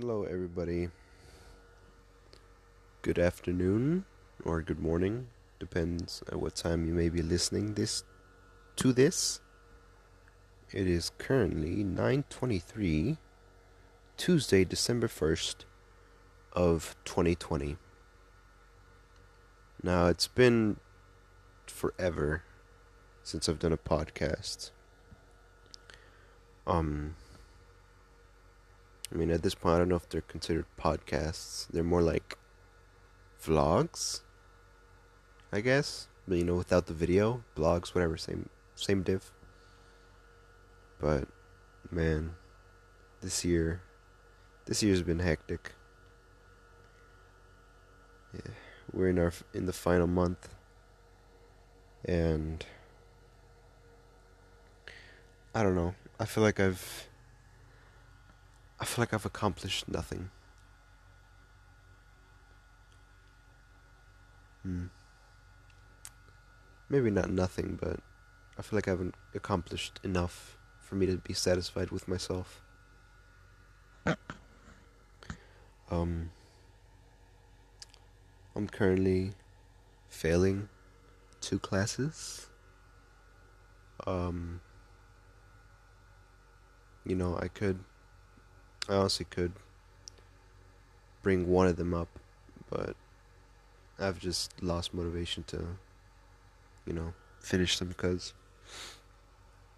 Hello, everybody. Good afternoon or good morning, depends at what time you may be listening this to this. It is currently 9:23, Tuesday, December 1st of 2020. Now, it's been forever since I've done a podcast. Um I mean, at this point, I don't know if they're considered podcasts. They're more like vlogs, I guess. But, you know, without the video, blogs, whatever, same same div. But man, this year, this year's been hectic. Yeah, we're in our in the final month, and I don't know. I feel like I've I feel like I've accomplished nothing. Hmm. Maybe not nothing, but I feel like I haven't accomplished enough for me to be satisfied with myself. Um, I'm currently failing two classes. Um, you know, I could I honestly could bring one of them up, but I've just lost motivation to, you know, finish them because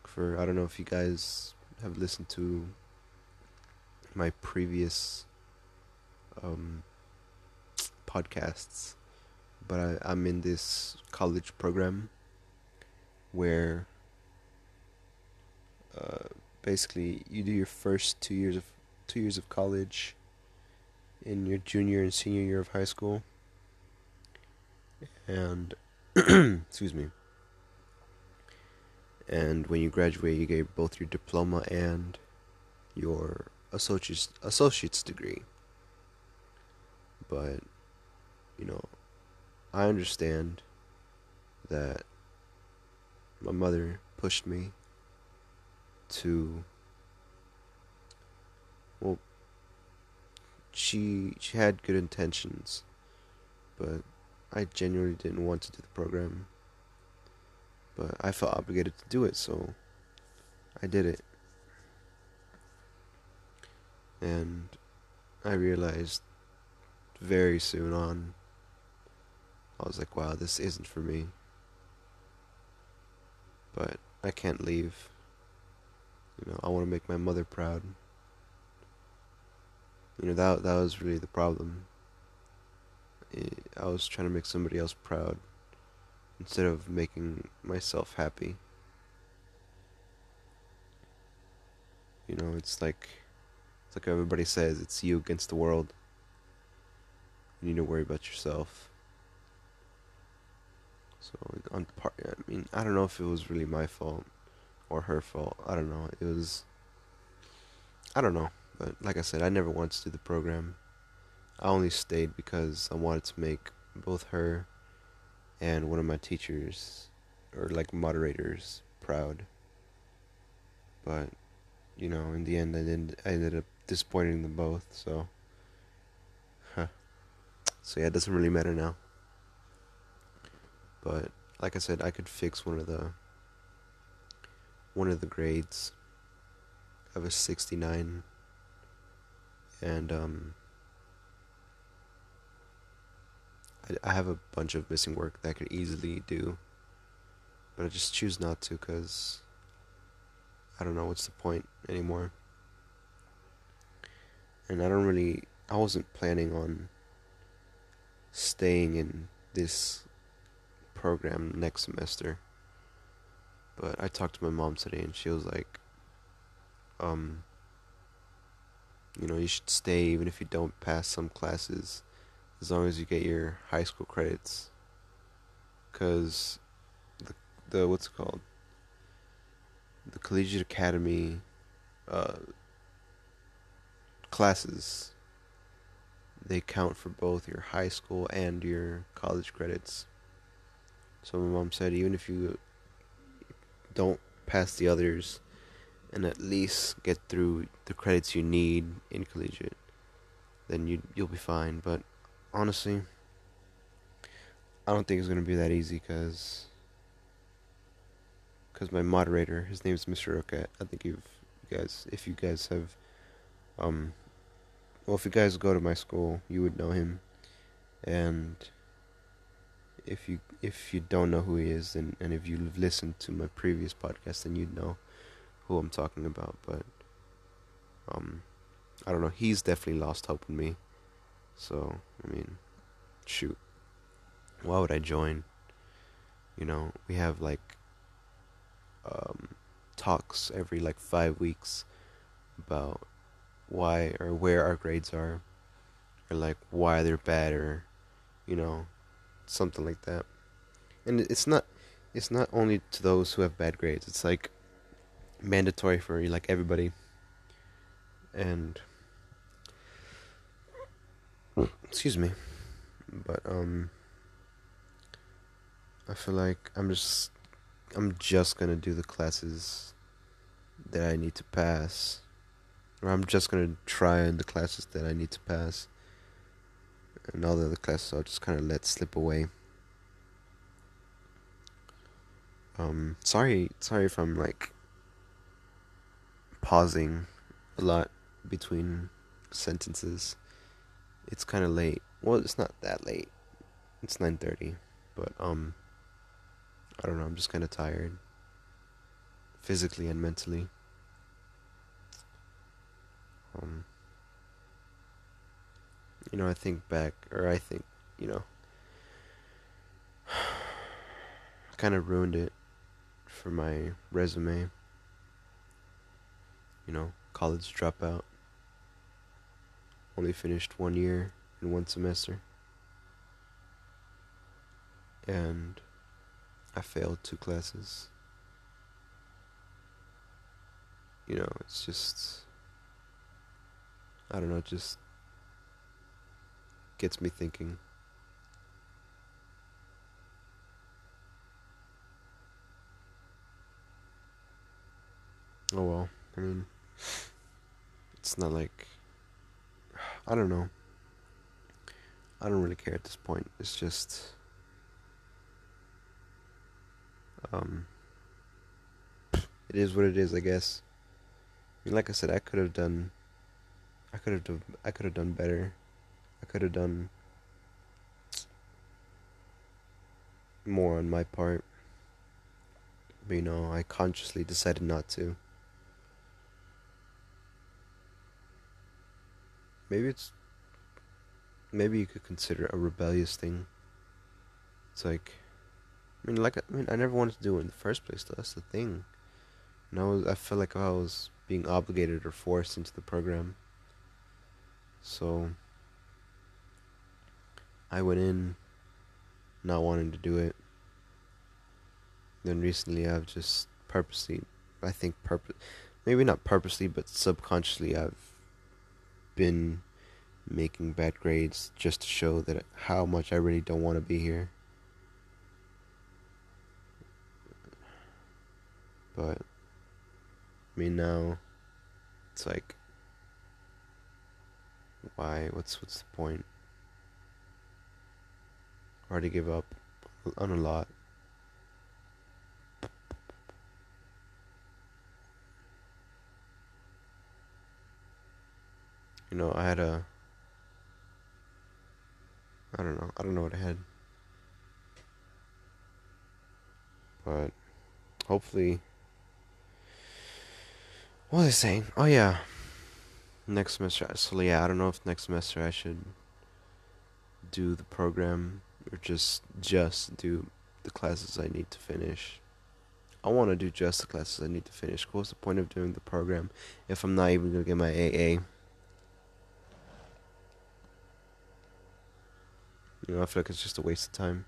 for I don't know if you guys have listened to my previous um, podcasts, but I, I'm in this college program where uh, basically you do your first two years of two years of college in your junior and senior year of high school. And, excuse me. And when you graduate, you get both your diploma and your associate's, associate's degree. But, you know, I understand that my mother pushed me to well, she she had good intentions, but I genuinely didn't want to do the program. But I felt obligated to do it, so I did it. And I realized very soon on, I was like, wow, this isn't for me. But I can't leave. You know, I want to make my mother proud. You know that that was really the problem. I was trying to make somebody else proud instead of making myself happy. You know, it's like it's like everybody says, it's you against the world. You need to worry about yourself. So on part, I mean, I don't know if it was really my fault or her fault. I don't know. It was. I don't know. But like I said, I never wanted to do the program. I only stayed because I wanted to make both her and one of my teachers or like moderators proud. But you know, in the end, I didn't. I ended up disappointing them both. So, huh. So yeah, it doesn't really matter now. But like I said, I could fix one of the one of the grades. Have a sixty nine and um, I, I have a bunch of missing work that I could easily do, but I just choose not to because I don't know what's the point anymore. And I don't really, I wasn't planning on staying in this program next semester. But I talked to my mom today and she was like, um, you know, you should stay even if you don't pass some classes, as long as you get your high school credits. Cause the the what's it called? The collegiate academy uh, classes. They count for both your high school and your college credits. So my mom said even if you don't pass the others, and at least get through the credits you need in collegiate, then you you'll be fine. But honestly, I don't think it's gonna be that easy because because my moderator, his name is Mr. Roquette. I think you've you guys, if you guys have, um, well, if you guys go to my school, you would know him, and if you if you don't know who he is, and and if you've listened to my previous podcast, then you'd know who I'm talking about. But um, I don't know. He's definitely lost hope in me. So I mean, shoot, why would I join? You know, we have like um, talks every like five weeks about why or where our grades are, or like why they're bad, or you know, something like that. And it's not, it's not only to those who have bad grades. It's like mandatory for like everybody. And excuse me, but um, I feel like I'm just I'm just gonna do the classes that I need to pass, or I'm just gonna try in the classes that I need to pass, and all the other classes I'll just kind of let slip away. Um, sorry, sorry if I'm like pausing a lot between sentences. It's kind of late. Well, it's not that late. It's 9:30, but um I don't know, I'm just kind of tired physically and mentally. Um you know, I think back or I think, you know, kind of ruined it for my resume. You know, college dropout. Only finished one year in one semester. And I failed two classes. You know, it's just. I don't know, it just gets me thinking. Oh well, I mean, it's not like. I don't know. I don't really care at this point. It's just. Um, it is what it is, I guess. I mean, like I said, I could have done. I could have done. I could have done better. I could have done more on my part. But you know, I consciously decided not to. Maybe it's. Maybe you could consider a rebellious thing. It's like I mean, like I mean, I never wanted to do it in the first place. Though that's the thing. And I was, I felt like I was being obligated or forced into the program. So I went in not wanting to do it. Then recently, I've just purposely, I think purpose, maybe not purposely, but subconsciously, I've been making bad grades just to show that how much I really don't want to be here. But I mean now it's like why what's what's the point? Already give up on a lot. You know, I had a I don't know. I don't know what I had. But hopefully what was I saying? Oh yeah, next semester. So yeah, I don't know if next semester I should do the program or just just do the classes I need to finish. I want to do just the classes I need to finish. What's the point of doing the program if I'm not even gonna get my AA? You know, I feel like it's just a waste of time.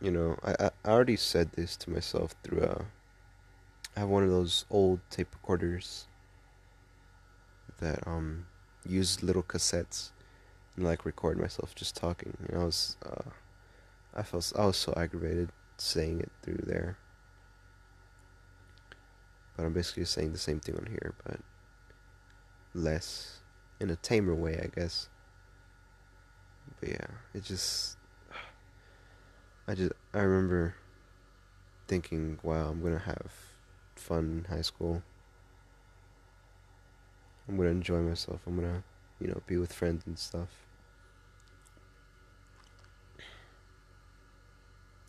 you know, I, I already said this to myself through a. I have one of those old tape recorders that um use little cassettes and like record myself just talking. And I was uh, I felt I was so aggravated saying it through there. but I'm basically saying the same thing on here, but less in a tamer way, I guess. But yeah, it just I just I remember thinking, wow, I'm gonna have fun in high school. I'm gonna enjoy myself. I'm gonna, you know, be with friends and stuff.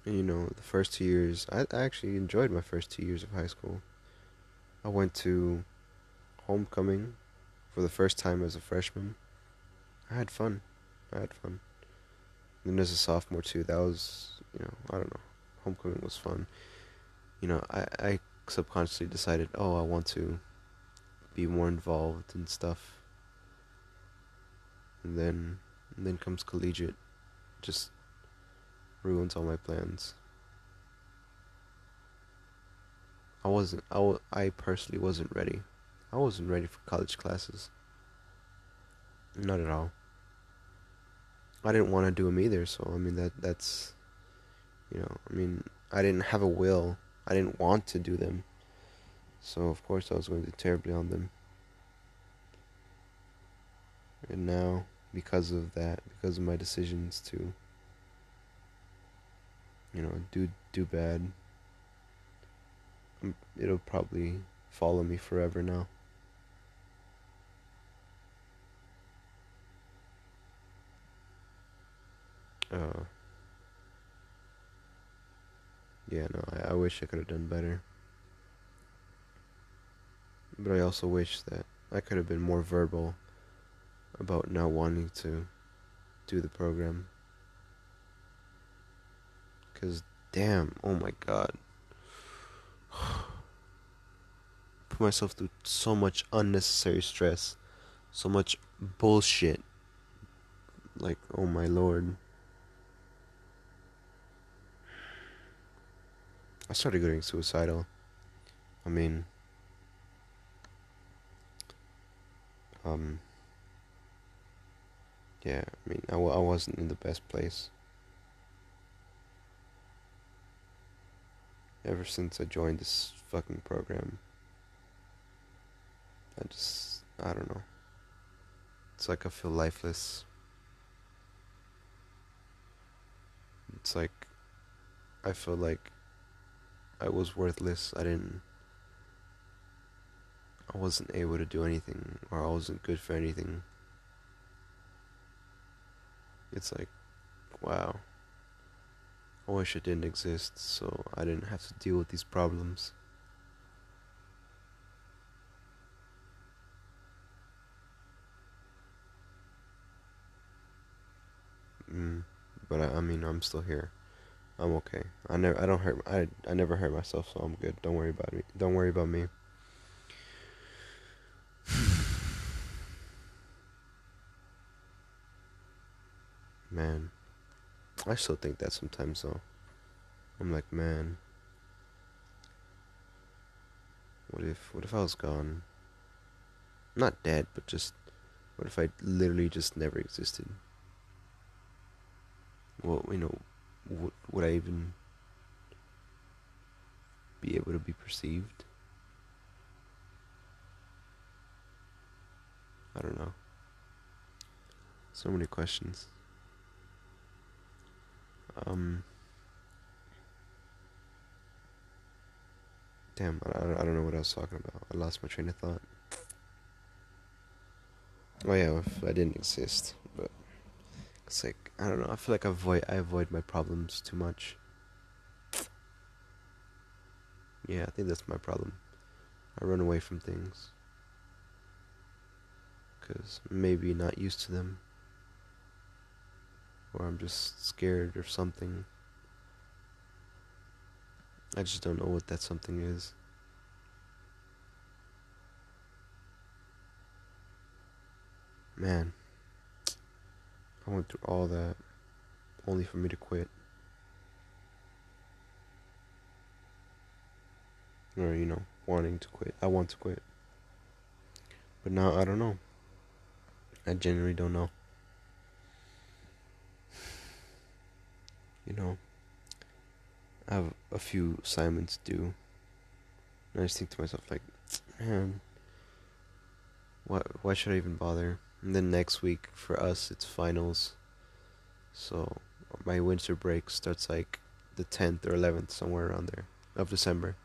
And, you know, the first two years, I, I actually enjoyed my first two years of high school. I went to homecoming for the first time as a freshman. I had fun. I had fun. And then as a sophomore too, that was you know I don't know. Homecoming was fun. You know I I subconsciously decided oh I want to be more involved and stuff. And then and then comes collegiate, just ruins all my plans. I wasn't I, w- I personally wasn't ready. I wasn't ready for college classes. Not at all. I didn't want to do them either, so I mean that that's you know, I mean, I didn't have a will. I didn't want to do them. So of course I was going to do terribly on them. And now, because of that, because of my decisions to, you know, do do bad, it'll probably follow me forever now. Uh, yeah, no, I, I wish I could have done better. But I also wish that I could have been more verbal about not wanting to do the program. Because, damn, oh my god. Put myself through so much unnecessary stress, so much bullshit. Like, oh my lord. I started getting suicidal. I mean, um, yeah, I mean, I I wasn't in the best place. Ever since I joined this fucking program, I just, I don't know. It's like I feel lifeless. It's like I feel like I was worthless. I didn't. I wasn't able to do anything, or I wasn't good for anything. It's like, wow. I wish it didn't exist, so I didn't have to deal with these problems. Mm, but I, I mean, I'm still here. I'm okay. I never I don't hurt I I never hurt myself, so I'm good. Don't worry about me. Don't worry about me. man, I still think that sometimes though. I'm like, man, what if what if I was gone? Not dead, but just what if I literally just never existed? Well, you know, would, would I even be able to be perceived? I don't know. So many questions. Um. Damn, I, I don't know what I was talking about. I lost my train of thought. Oh yeah, if I didn't exist, but it's like I don't know. I feel like I avoid I avoid my problems too much. Yeah, I think that's my problem. I run away from things because maybe not used to them, or I'm just scared or something. I just don't know what that something is. Man. I went through all that only for me to quit. Or, you know, wanting to quit. I want to quit. But now I don't know. I genuinely don't know. You know, I have a few assignments due. And I just think to myself, like, man, what? Why should I even bother? And then next week for us, it's finals. So my winter break starts like the 10th or 11th, somewhere around there of December.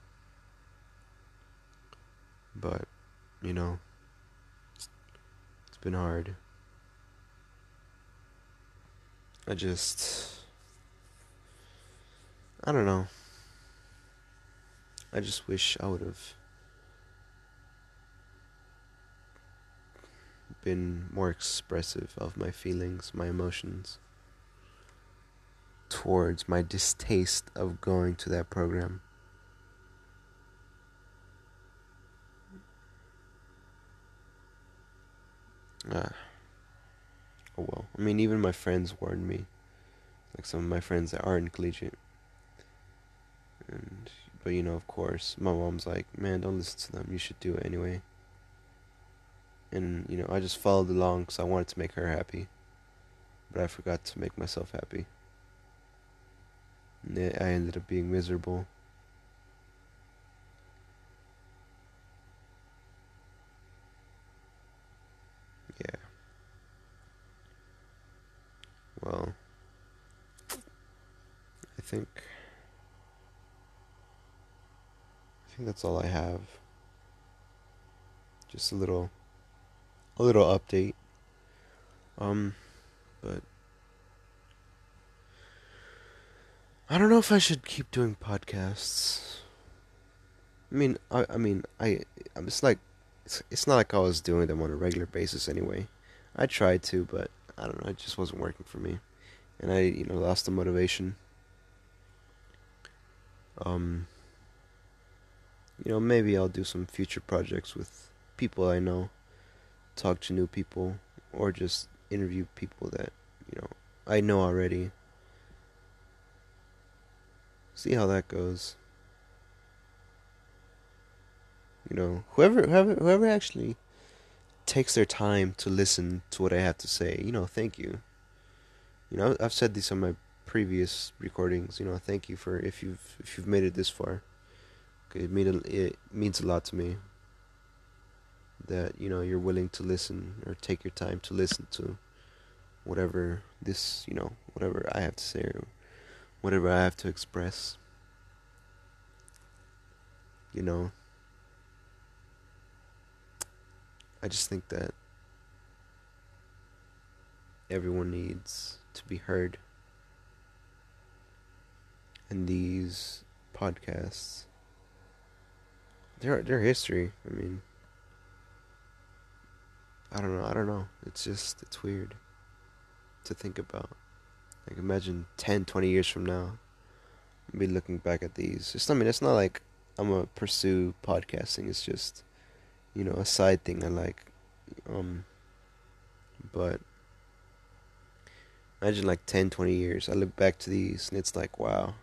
But, you know, it's been hard. I just. I don't know. I just wish I would have been more expressive of my feelings, my emotions towards my distaste of going to that program. Uh, oh well. I mean, even my friends warned me. Like some of my friends that aren't collegiate. And, but you know, of course, my mom's like, man, don't listen to them. You should do it anyway. And, you know, I just followed along because I wanted to make her happy. But I forgot to make myself happy. And I ended up being miserable. Yeah. Well, I think I think that's all I have. Just a little a little update. Um but I don't know if I should keep doing podcasts. I mean, I, I mean, I, it's like, it's, it's not like I was doing them on a regular basis anyway. I tried to, but I don't know, it just wasn't working for me, and I, you know, lost the motivation. Um, you know, maybe I'll do some future projects with people I know, talk to new people, or just interview people that you know I know already see how that goes. You know, whoever whoever whoever actually takes their time to listen to what I have to say, you know, thank you. You know, I've said this on my previous recordings. You know, thank you for if you've if you've made it this far. It mean it means a lot to me. That you know you're willing to listen or take your time to listen to whatever this you know whatever I have to say or whatever I have to express. You know, I just think that everyone needs to be heard. And these podcasts, they're, they're history. I mean, I don't know. I don't know. It's just, it's weird to think about. Like imagine 10, 20 years from now, I'll be looking back at these. It's I mean it's not like I'm gonna pursue podcasting. It's just you know a side thing I like. Um, but imagine like 10, 20 years. I look back to these and it's like wow,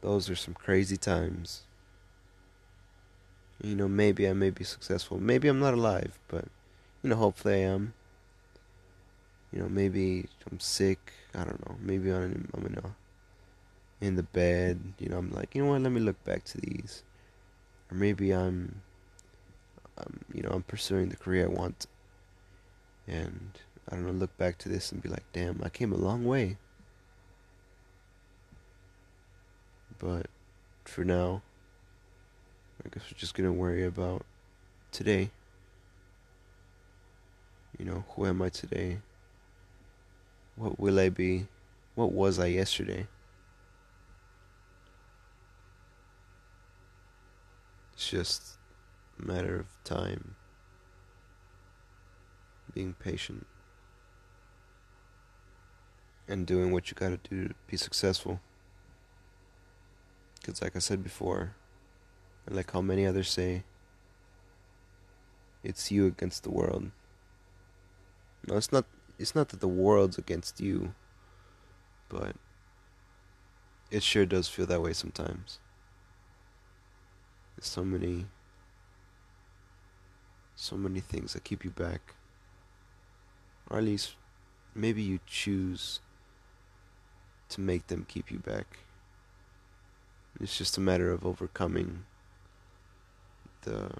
those are some crazy times. You know, maybe I may be successful. Maybe I'm not alive, but you know, hopefully I am you know, maybe I'm sick. I don't know. Maybe I'm, I'm in, a, in the bed. You know, I'm like, you know what? Let me look back to these. Or maybe I'm, um, you know, I'm pursuing the career I want. And I don't know, look back to this and be like, damn, I came a long way. But for now, I guess we're just gonna worry about today. You know, who am I today? What will I be? What was I yesterday? It's just a matter of time. Being patient. And doing what you gotta do to be successful. Because, like I said before, and like how many others say, it's you against the world. No, it's not it's not that the world's against you, but it sure does feel that way sometimes. There's so many so many things that keep you back. Or at least maybe you choose to make them keep you back. It's just a matter of overcoming the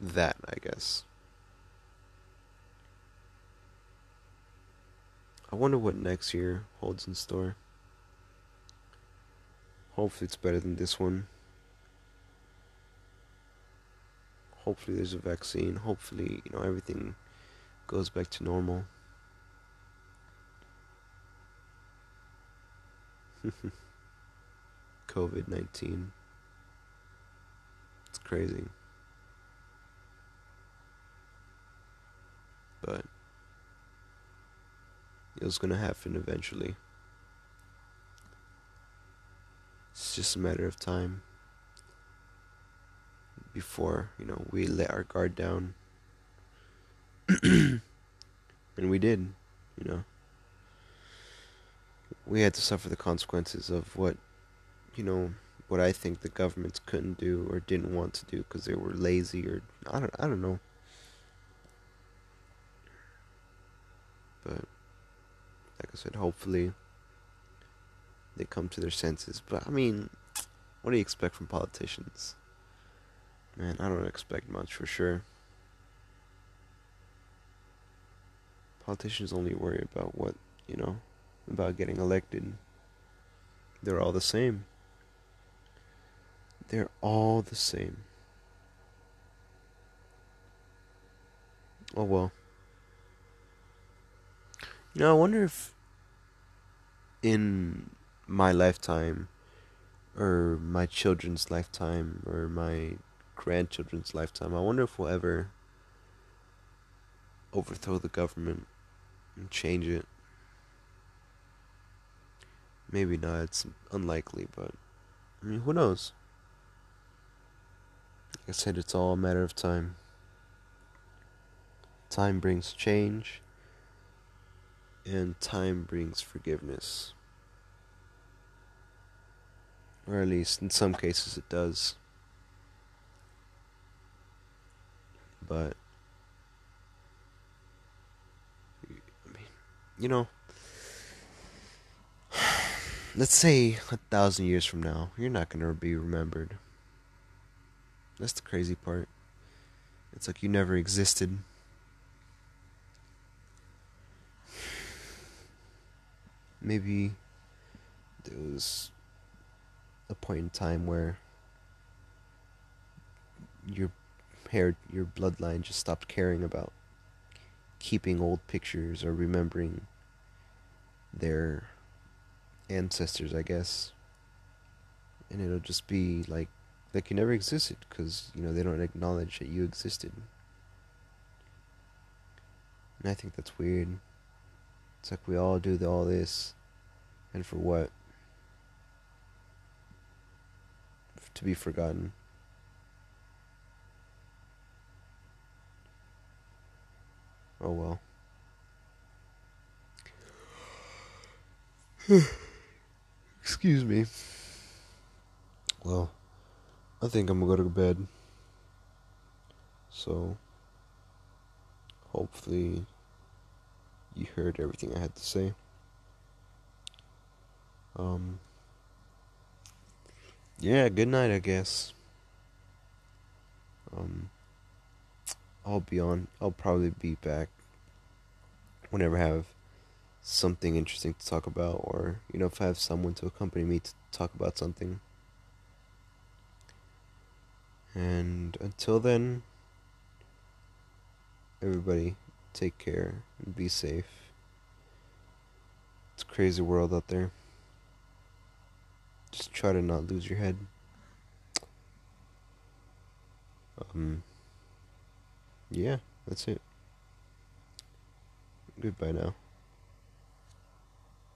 that I guess. I wonder what next year holds in store. Hopefully, it's better than this one. Hopefully, there's a vaccine. Hopefully, you know, everything goes back to normal. COVID 19. It's crazy. But it was gonna happen eventually. It's just a matter of time before, you know, we let our guard down. and we did, you know. We had to suffer the consequences of what, you know, what I think the governments couldn't do or didn't want to do because they were lazy or I don't I don't know. But like I said, hopefully they come to their senses. But I mean, what do you expect from politicians? Man, I don't expect much for sure. Politicians only worry about what, you know, about getting elected. They're all the same. They're all the same. Oh well. You know, I wonder if in my lifetime or my children's lifetime or my grandchildren's lifetime, I wonder if we'll ever overthrow the government and change it. Maybe not, it's unlikely, but I mean, who knows? Like I said, it's all a matter of time. Time brings change and time brings forgiveness. Or at least in some cases it does. But, I mean, you know, let's say a thousand years from now, you're not going to be remembered. That's the crazy part. It's like you never existed. Maybe there was a point in time where your hair, your bloodline just stopped caring about keeping old pictures or remembering their ancestors, I guess. And it'll just be like like you never existed because you know they don't acknowledge that you existed. And I think that's weird. It's like we all do all this, and for what? To be forgotten. Oh well. Excuse me. Well, I think I'm gonna go to bed. So, hopefully, you heard everything I had to say. Um, yeah, good night, I guess. Um, I'll be on. I'll probably be back whenever I have something interesting to talk about, or you know, if I have someone to accompany me to talk about something. And until then, everybody take care and be safe. It's a crazy world out there. Just try to not lose your head. Um, yeah, that's it. Goodbye now.